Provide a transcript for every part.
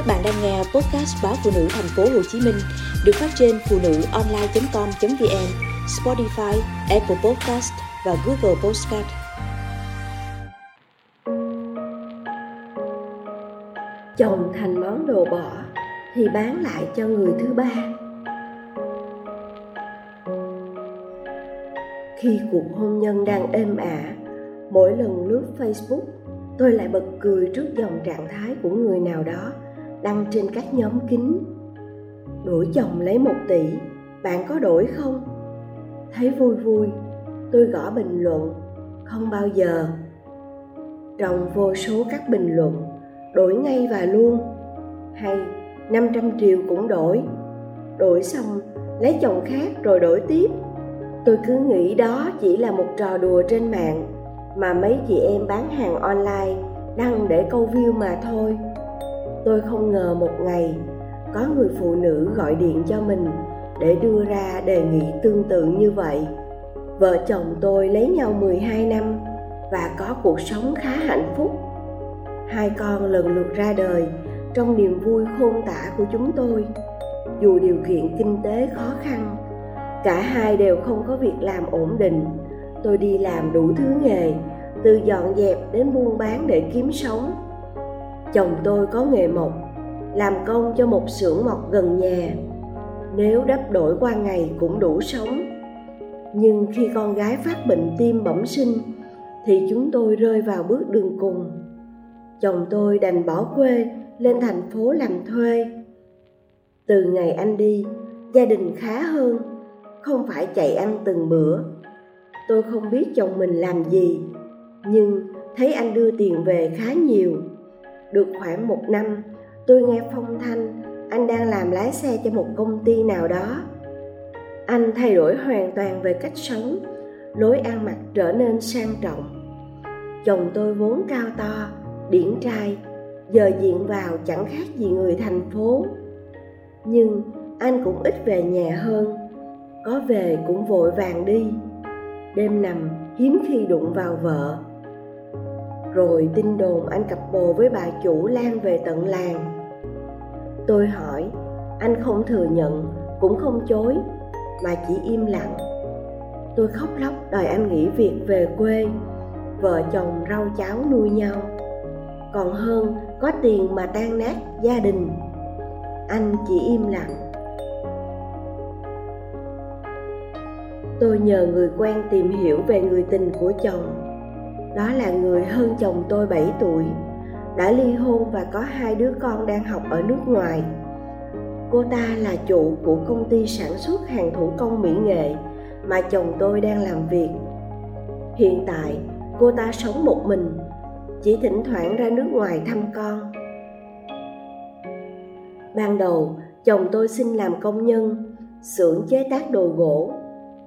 Các bạn đang nghe podcast báo phụ nữ thành phố Hồ Chí Minh được phát trên phụ nữ online.com.vn, Spotify, Apple Podcast và Google Podcast. Chồng thành món đồ bỏ thì bán lại cho người thứ ba. Khi cuộc hôn nhân đang êm ả, mỗi lần lướt Facebook, tôi lại bật cười trước dòng trạng thái của người nào đó đăng trên các nhóm kín. Đổi chồng lấy một tỷ, bạn có đổi không? Thấy vui vui, tôi gõ bình luận, không bao giờ. Trong vô số các bình luận, đổi ngay và luôn. Hay 500 triệu cũng đổi. Đổi xong, lấy chồng khác rồi đổi tiếp. Tôi cứ nghĩ đó chỉ là một trò đùa trên mạng mà mấy chị em bán hàng online đăng để câu view mà thôi tôi không ngờ một ngày có người phụ nữ gọi điện cho mình để đưa ra đề nghị tương tự như vậy. Vợ chồng tôi lấy nhau 12 năm và có cuộc sống khá hạnh phúc. Hai con lần lượt ra đời trong niềm vui khôn tả của chúng tôi. Dù điều kiện kinh tế khó khăn, cả hai đều không có việc làm ổn định. Tôi đi làm đủ thứ nghề, từ dọn dẹp đến buôn bán để kiếm sống chồng tôi có nghề mộc, làm công cho một xưởng mộc gần nhà. Nếu đắp đổi qua ngày cũng đủ sống. Nhưng khi con gái phát bệnh tim bẩm sinh, thì chúng tôi rơi vào bước đường cùng. Chồng tôi đành bỏ quê lên thành phố làm thuê. Từ ngày anh đi, gia đình khá hơn, không phải chạy ăn từng bữa. Tôi không biết chồng mình làm gì, nhưng thấy anh đưa tiền về khá nhiều được khoảng một năm, tôi nghe phong thanh anh đang làm lái xe cho một công ty nào đó. Anh thay đổi hoàn toàn về cách sống, lối ăn mặc trở nên sang trọng. Chồng tôi vốn cao to, điển trai, giờ diện vào chẳng khác gì người thành phố. Nhưng anh cũng ít về nhà hơn, có về cũng vội vàng đi. Đêm nằm hiếm khi đụng vào vợ rồi tin đồn anh cặp bồ với bà chủ lan về tận làng. Tôi hỏi, anh không thừa nhận, cũng không chối, mà chỉ im lặng. Tôi khóc lóc đòi anh nghỉ việc về quê, vợ chồng rau cháo nuôi nhau. Còn hơn, có tiền mà tan nát gia đình. Anh chỉ im lặng. Tôi nhờ người quen tìm hiểu về người tình của chồng đó là người hơn chồng tôi 7 tuổi, đã ly hôn và có hai đứa con đang học ở nước ngoài. Cô ta là chủ của công ty sản xuất hàng thủ công mỹ nghệ mà chồng tôi đang làm việc. Hiện tại, cô ta sống một mình, chỉ thỉnh thoảng ra nước ngoài thăm con. Ban đầu, chồng tôi xin làm công nhân, xưởng chế tác đồ gỗ,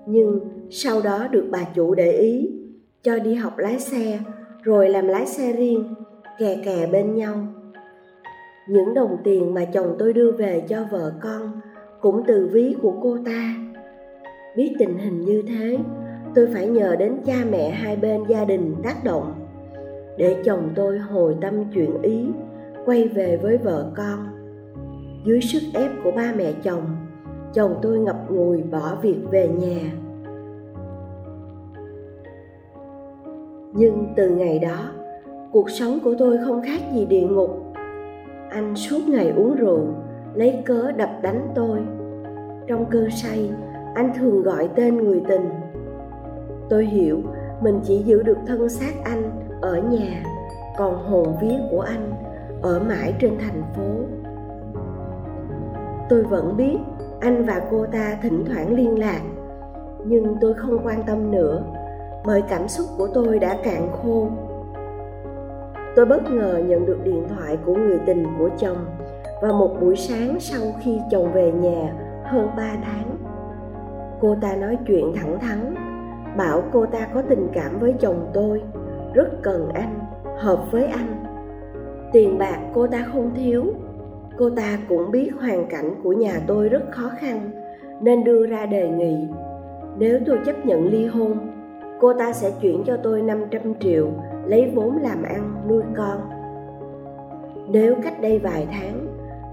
nhưng sau đó được bà chủ để ý cho đi học lái xe, rồi làm lái xe riêng, kè kè bên nhau. Những đồng tiền mà chồng tôi đưa về cho vợ con cũng từ ví của cô ta. Biết tình hình như thế, tôi phải nhờ đến cha mẹ hai bên gia đình tác động, để chồng tôi hồi tâm chuyển ý, quay về với vợ con. Dưới sức ép của ba mẹ chồng chồng tôi ngập ngùi bỏ việc về nhà. Nhưng từ ngày đó, cuộc sống của tôi không khác gì địa ngục. Anh suốt ngày uống rượu, lấy cớ đập đánh tôi. Trong cơn say, anh thường gọi tên người tình. Tôi hiểu, mình chỉ giữ được thân xác anh ở nhà, còn hồn vía của anh ở mãi trên thành phố. Tôi vẫn biết anh và cô ta thỉnh thoảng liên lạc, nhưng tôi không quan tâm nữa bởi cảm xúc của tôi đã cạn khô. Tôi bất ngờ nhận được điện thoại của người tình của chồng vào một buổi sáng sau khi chồng về nhà hơn 3 tháng. Cô ta nói chuyện thẳng thắn, bảo cô ta có tình cảm với chồng tôi, rất cần anh, hợp với anh. Tiền bạc cô ta không thiếu, cô ta cũng biết hoàn cảnh của nhà tôi rất khó khăn, nên đưa ra đề nghị. Nếu tôi chấp nhận ly hôn cô ta sẽ chuyển cho tôi 500 triệu, lấy vốn làm ăn, nuôi con. Nếu cách đây vài tháng,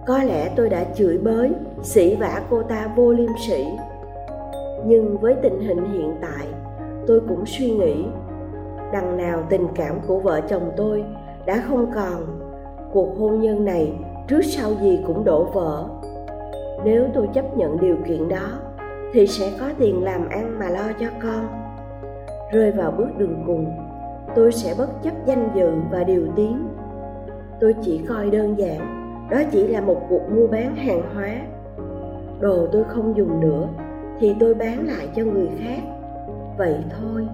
có lẽ tôi đã chửi bới, sỉ vả cô ta vô liêm sỉ. Nhưng với tình hình hiện tại, tôi cũng suy nghĩ, đằng nào tình cảm của vợ chồng tôi đã không còn, cuộc hôn nhân này trước sau gì cũng đổ vỡ. Nếu tôi chấp nhận điều kiện đó, thì sẽ có tiền làm ăn mà lo cho con rơi vào bước đường cùng. Tôi sẽ bất chấp danh dự và điều tiếng. Tôi chỉ coi đơn giản, đó chỉ là một cuộc mua bán hàng hóa. Đồ tôi không dùng nữa, thì tôi bán lại cho người khác. Vậy thôi.